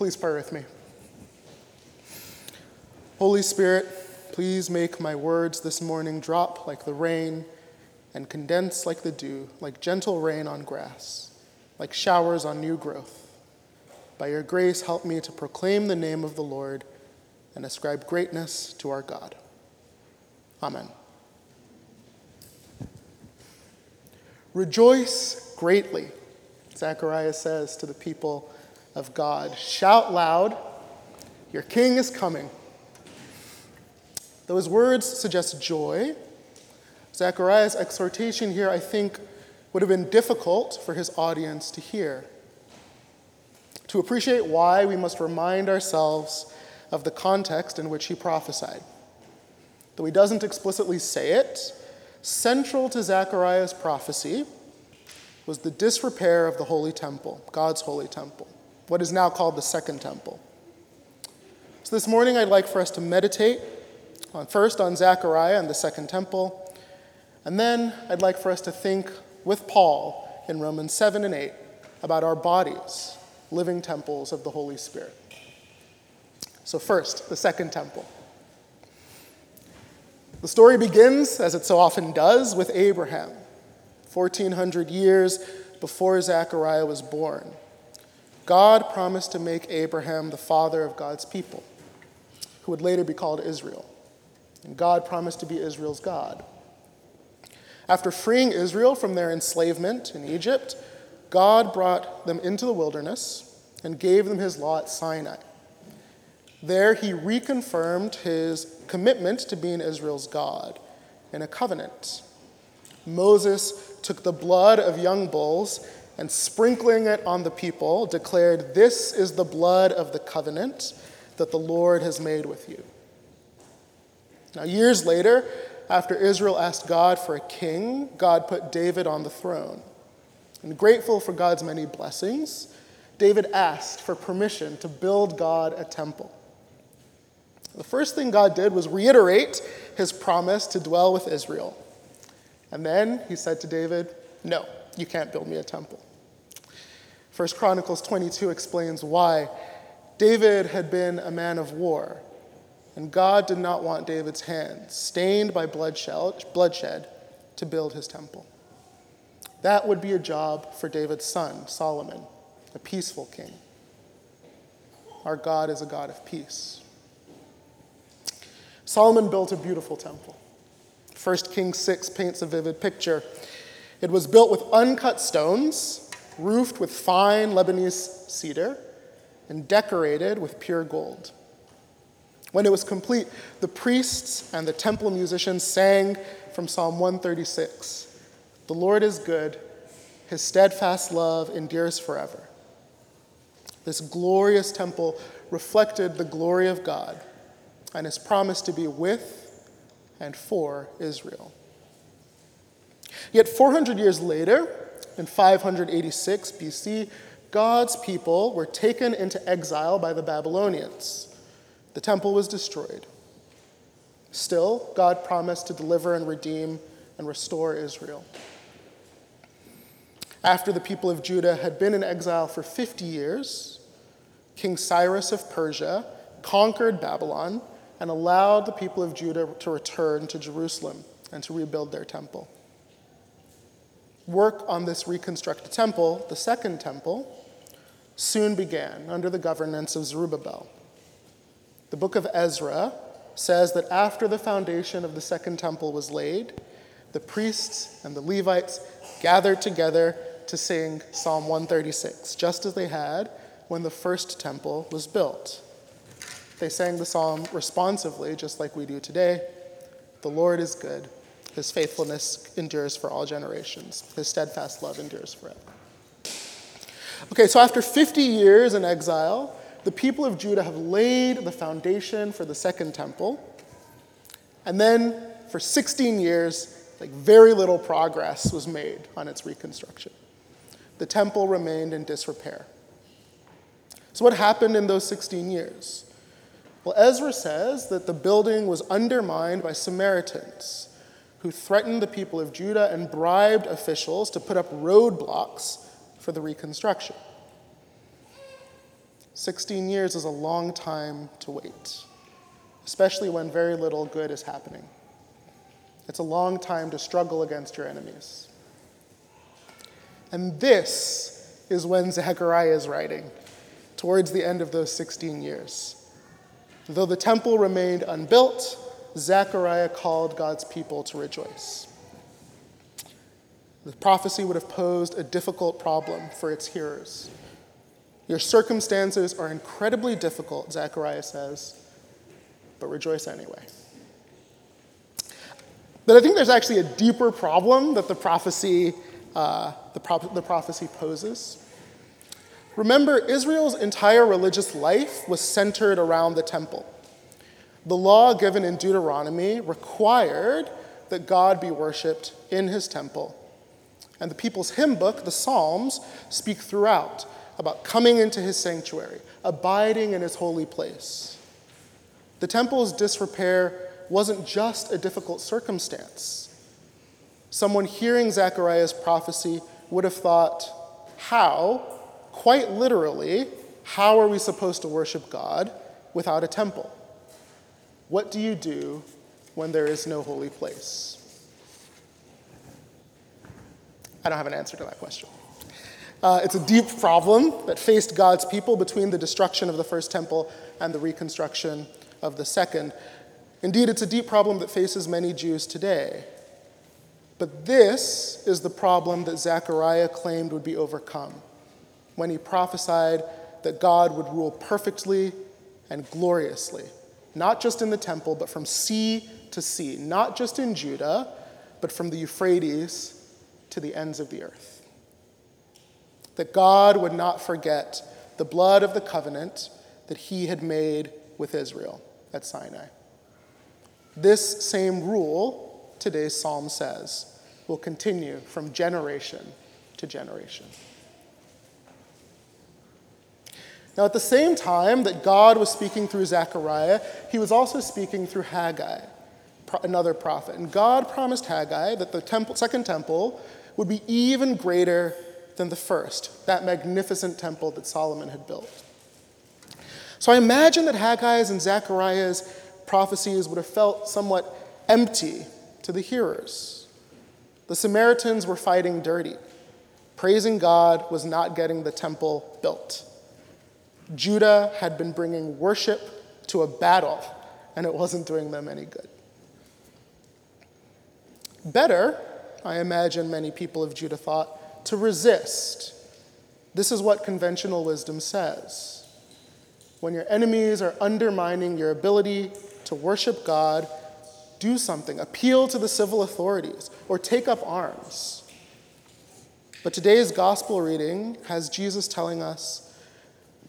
Please pray with me. Holy Spirit, please make my words this morning drop like the rain and condense like the dew, like gentle rain on grass, like showers on new growth. By your grace, help me to proclaim the name of the Lord and ascribe greatness to our God. Amen. Rejoice greatly, Zechariah says to the people of God. Shout loud, your king is coming. Those words suggest joy. Zechariah's exhortation here, I think, would have been difficult for his audience to hear. To appreciate why, we must remind ourselves of the context in which he prophesied. Though he doesn't explicitly say it, central to Zechariah's prophecy was the disrepair of the holy temple, God's holy temple, what is now called the Second Temple. So this morning, I'd like for us to meditate on, first on Zechariah and the Second Temple, and then I'd like for us to think with Paul in Romans 7 and 8 about our bodies, living temples of the Holy Spirit. So, first, the Second Temple. The story begins, as it so often does, with Abraham, 1400 years before Zechariah was born. God promised to make Abraham the father of God's people, who would later be called Israel. And God promised to be Israel's God. After freeing Israel from their enslavement in Egypt, God brought them into the wilderness and gave them his law at Sinai. There, he reconfirmed his commitment to being Israel's God in a covenant. Moses took the blood of young bulls and sprinkling it on the people, declared, This is the blood of the covenant that the Lord has made with you. Now, years later, after Israel asked God for a king, God put David on the throne. And grateful for God's many blessings, David asked for permission to build God a temple. The first thing God did was reiterate his promise to dwell with Israel. And then he said to David, No, you can't build me a temple. First Chronicles 22 explains why. David had been a man of war and God did not want David's hands, stained by bloodshed, to build his temple. That would be a job for David's son, Solomon, a peaceful king. Our God is a God of peace. Solomon built a beautiful temple. 1 Kings 6 paints a vivid picture. It was built with uncut stones, roofed with fine Lebanese cedar, and decorated with pure gold. When it was complete, the priests and the temple musicians sang from Psalm 136 The Lord is good, his steadfast love endures forever. This glorious temple reflected the glory of God and his promise to be with and for Israel. Yet 400 years later, in 586 BC, God's people were taken into exile by the Babylonians. The temple was destroyed. Still, God promised to deliver and redeem and restore Israel. After the people of Judah had been in exile for 50 years, King Cyrus of Persia conquered Babylon and allowed the people of Judah to return to Jerusalem and to rebuild their temple. Work on this reconstructed temple, the second temple, soon began under the governance of Zerubbabel. The book of Ezra says that after the foundation of the second temple was laid, the priests and the Levites gathered together to sing Psalm 136, just as they had when the first temple was built. They sang the psalm responsively, just like we do today. The Lord is good. His faithfulness endures for all generations. His steadfast love endures forever. Okay, so after 50 years in exile, the people of Judah have laid the foundation for the second temple. And then for 16 years, like very little progress was made on its reconstruction. The temple remained in disrepair. So, what happened in those 16 years? Well, Ezra says that the building was undermined by Samaritans who threatened the people of Judah and bribed officials to put up roadblocks for the reconstruction. 16 years is a long time to wait, especially when very little good is happening. It's a long time to struggle against your enemies. And this is when Zechariah is writing, towards the end of those 16 years. Though the temple remained unbuilt, Zechariah called God's people to rejoice. The prophecy would have posed a difficult problem for its hearers. Your circumstances are incredibly difficult, Zechariah says, but rejoice anyway. But I think there's actually a deeper problem that the prophecy, uh, the, the prophecy poses. Remember, Israel's entire religious life was centered around the temple. The law given in Deuteronomy required that God be worshiped in his temple. And the people's hymn book, the Psalms, speak throughout about coming into his sanctuary, abiding in his holy place. The temple's disrepair wasn't just a difficult circumstance. Someone hearing Zechariah's prophecy would have thought, how, quite literally, how are we supposed to worship God without a temple? What do you do when there is no holy place? I don't have an answer to that question. Uh, it's a deep problem that faced God's people between the destruction of the first temple and the reconstruction of the second. Indeed, it's a deep problem that faces many Jews today. But this is the problem that Zechariah claimed would be overcome when he prophesied that God would rule perfectly and gloriously, not just in the temple, but from sea to sea, not just in Judah, but from the Euphrates to the ends of the earth. That God would not forget the blood of the covenant that he had made with Israel at Sinai. This same rule, today's psalm says, will continue from generation to generation. Now, at the same time that God was speaking through Zechariah, he was also speaking through Haggai, another prophet. And God promised Haggai that the temple, second temple would be even greater than the first, that magnificent temple that Solomon had built. So I imagine that Haggai's and Zechariah's prophecies would have felt somewhat empty to the hearers. The Samaritans were fighting dirty. Praising God was not getting the temple built. Judah had been bringing worship to a battle, and it wasn't doing them any good. Better, I imagine many people of Judah thought, to resist. This is what conventional wisdom says. When your enemies are undermining your ability to worship God, do something, appeal to the civil authorities, or take up arms. But today's gospel reading has Jesus telling us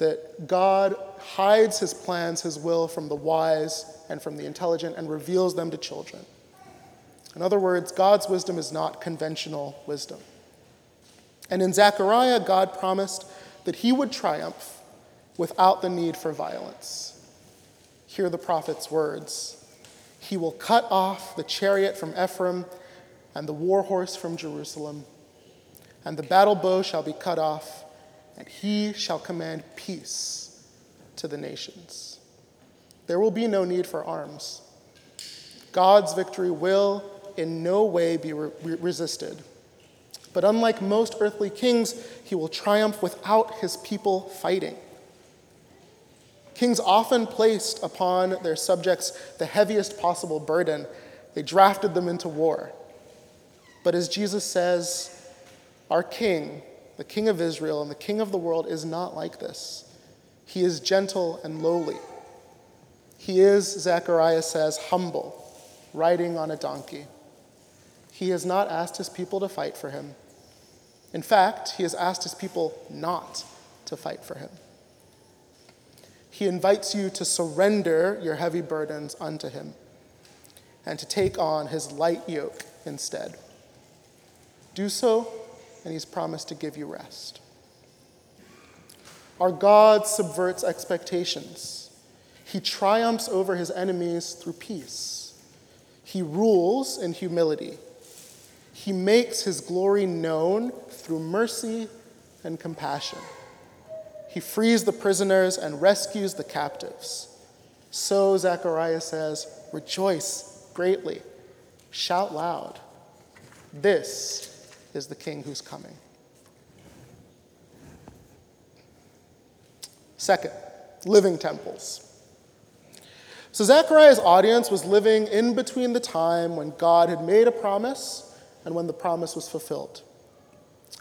that God hides his plans, his will from the wise and from the intelligent and reveals them to children. In other words, God's wisdom is not conventional wisdom. And in Zechariah, God promised that he would triumph without the need for violence hear the prophet's words He will cut off the chariot from Ephraim and the war horse from Jerusalem, and the battle bow shall be cut off, and he shall command peace to the nations. There will be no need for arms. God's victory will in no way be re- resisted. But unlike most earthly kings, he will triumph without his people fighting. Kings often placed upon their subjects the heaviest possible burden. They drafted them into war. But as Jesus says, our king, the king of Israel and the king of the world, is not like this. He is gentle and lowly. He is, Zechariah says, humble, riding on a donkey. He has not asked his people to fight for him. In fact, he has asked his people not to fight for him. He invites you to surrender your heavy burdens unto Him and to take on His light yoke instead. Do so, and He's promised to give you rest. Our God subverts expectations. He triumphs over his enemies through peace. He rules in humility. He makes his glory known through mercy and compassion. he frees the prisoners and rescues the captives. So, Zechariah says, Rejoice greatly, shout loud. This is the king who's coming. Second, living temples. So, Zechariah's audience was living in between the time when God had made a promise and when the promise was fulfilled.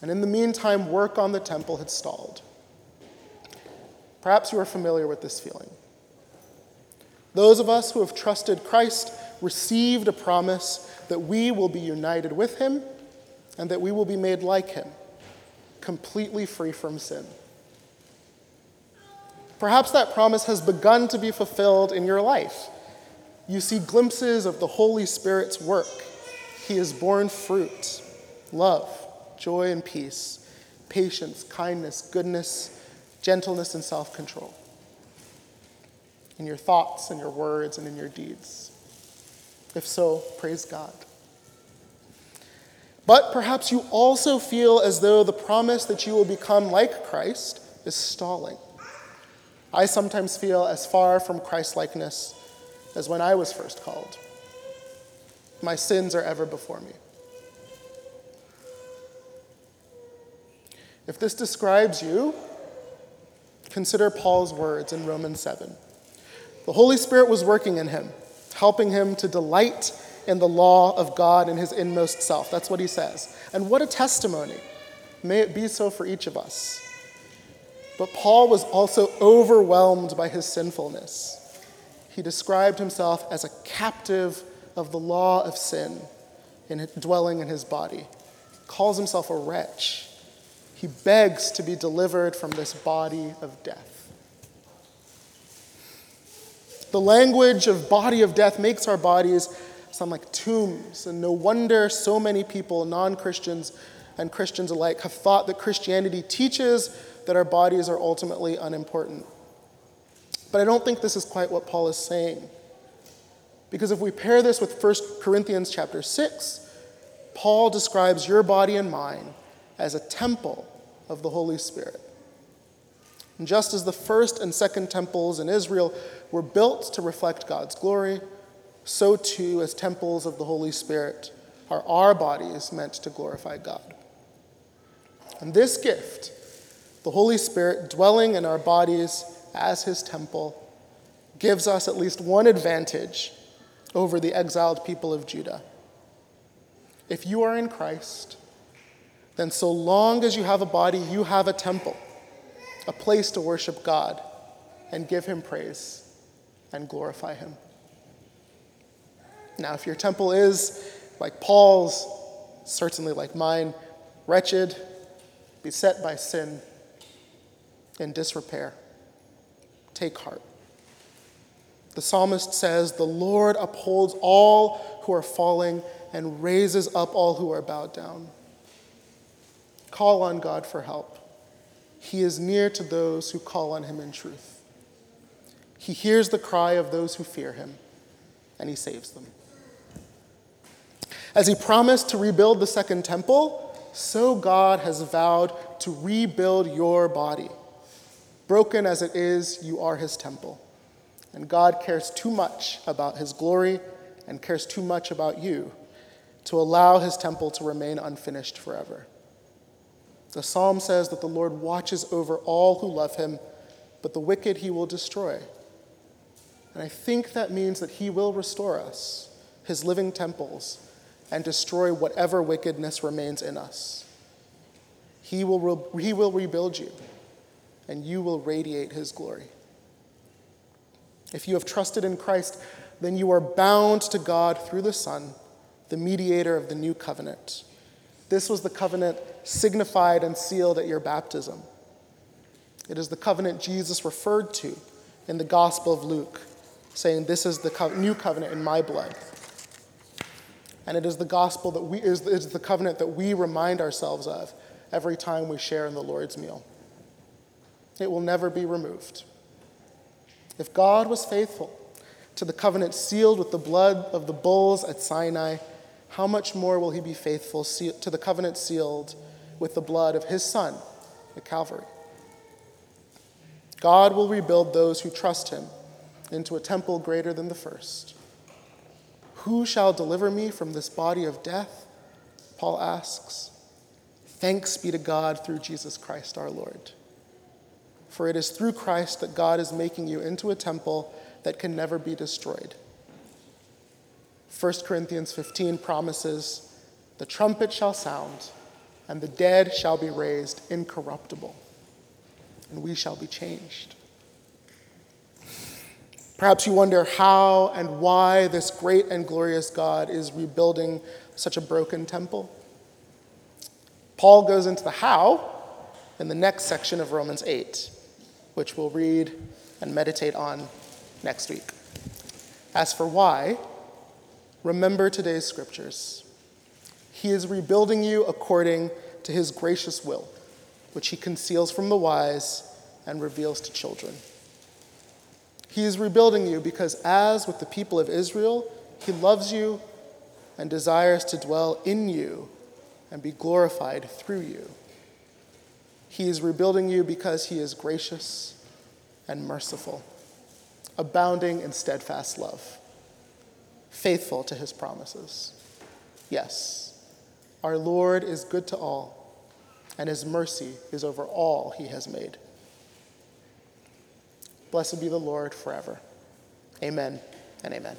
And in the meantime, work on the temple had stalled. Perhaps you are familiar with this feeling. Those of us who have trusted Christ received a promise that we will be united with him and that we will be made like him, completely free from sin. Perhaps that promise has begun to be fulfilled in your life. You see glimpses of the Holy Spirit's work. He has borne fruit love, joy, and peace, patience, kindness, goodness, gentleness, and self control in your thoughts and your words and in your deeds? If so, praise God. But perhaps you also feel as though the promise that you will become like Christ is stalling. I sometimes feel as far from Christ likeness as when I was first called. My sins are ever before me. If this describes you, consider Paul's words in Romans 7. The Holy Spirit was working in him, helping him to delight in the law of God in his inmost self. That's what he says. And what a testimony. May it be so for each of us. But Paul was also overwhelmed by his sinfulness. He described himself as a captive of the law of sin in dwelling in his body, calls himself a wretch. He begs to be delivered from this body of death. The language of body of death makes our bodies sound like tombs, and no wonder so many people, non Christians and Christians alike, have thought that Christianity teaches that our bodies are ultimately unimportant. But I don't think this is quite what Paul is saying. Because if we pair this with 1 Corinthians chapter 6, Paul describes your body and mine as a temple of the Holy Spirit. And just as the first and second temples in Israel were built to reflect God's glory, so too, as temples of the Holy Spirit, are our bodies meant to glorify God. And this gift, the Holy Spirit dwelling in our bodies as his temple, gives us at least one advantage over the exiled people of Judah. If you are in Christ, then so long as you have a body, you have a temple a place to worship God and give Him praise and glorify Him. Now, if your temple is like Paul's, certainly like mine, wretched, beset by sin, in disrepair, take heart. The psalmist says, The Lord upholds all who are falling and raises up all who are bowed down. Call on God for help. He is near to those who call on him in truth. He hears the cry of those who fear him, and he saves them. As he promised to rebuild the second temple, so God has vowed to rebuild your body. Broken as it is, you are his temple. And God cares too much about his glory and cares too much about you to allow his temple to remain unfinished forever. The psalm says that the Lord watches over all who love him, but the wicked he will destroy. And I think that means that he will restore us, his living temples, and destroy whatever wickedness remains in us. He will, re- he will rebuild you, and you will radiate his glory. If you have trusted in Christ, then you are bound to God through the Son, the mediator of the new covenant. This was the covenant signified and sealed at your baptism. It is the covenant Jesus referred to in the Gospel of Luke, saying, This is the co- new covenant in my blood. And it is the gospel that we is, is the covenant that we remind ourselves of every time we share in the Lord's meal. It will never be removed. If God was faithful to the covenant sealed with the blood of the bulls at Sinai, how much more will he be faithful to the covenant sealed with the blood of his Son at Calvary? God will rebuild those who trust him into a temple greater than the first. Who shall deliver me from this body of death? Paul asks. Thanks be to God through Jesus Christ our Lord. For it is through Christ that God is making you into a temple that can never be destroyed. 1 Corinthians 15 promises the trumpet shall sound, and the dead shall be raised incorruptible, and we shall be changed. Perhaps you wonder how and why this great and glorious God is rebuilding such a broken temple. Paul goes into the how in the next section of Romans 8, which we'll read and meditate on next week. As for why, remember today's scriptures. He is rebuilding you according to his gracious will, which he conceals from the wise and reveals to children. He is rebuilding you because, as with the people of Israel, He loves you and desires to dwell in you and be glorified through you. He is rebuilding you because He is gracious and merciful, abounding in steadfast love, faithful to His promises. Yes, our Lord is good to all, and His mercy is over all He has made. Blessed be the Lord forever. Amen and amen.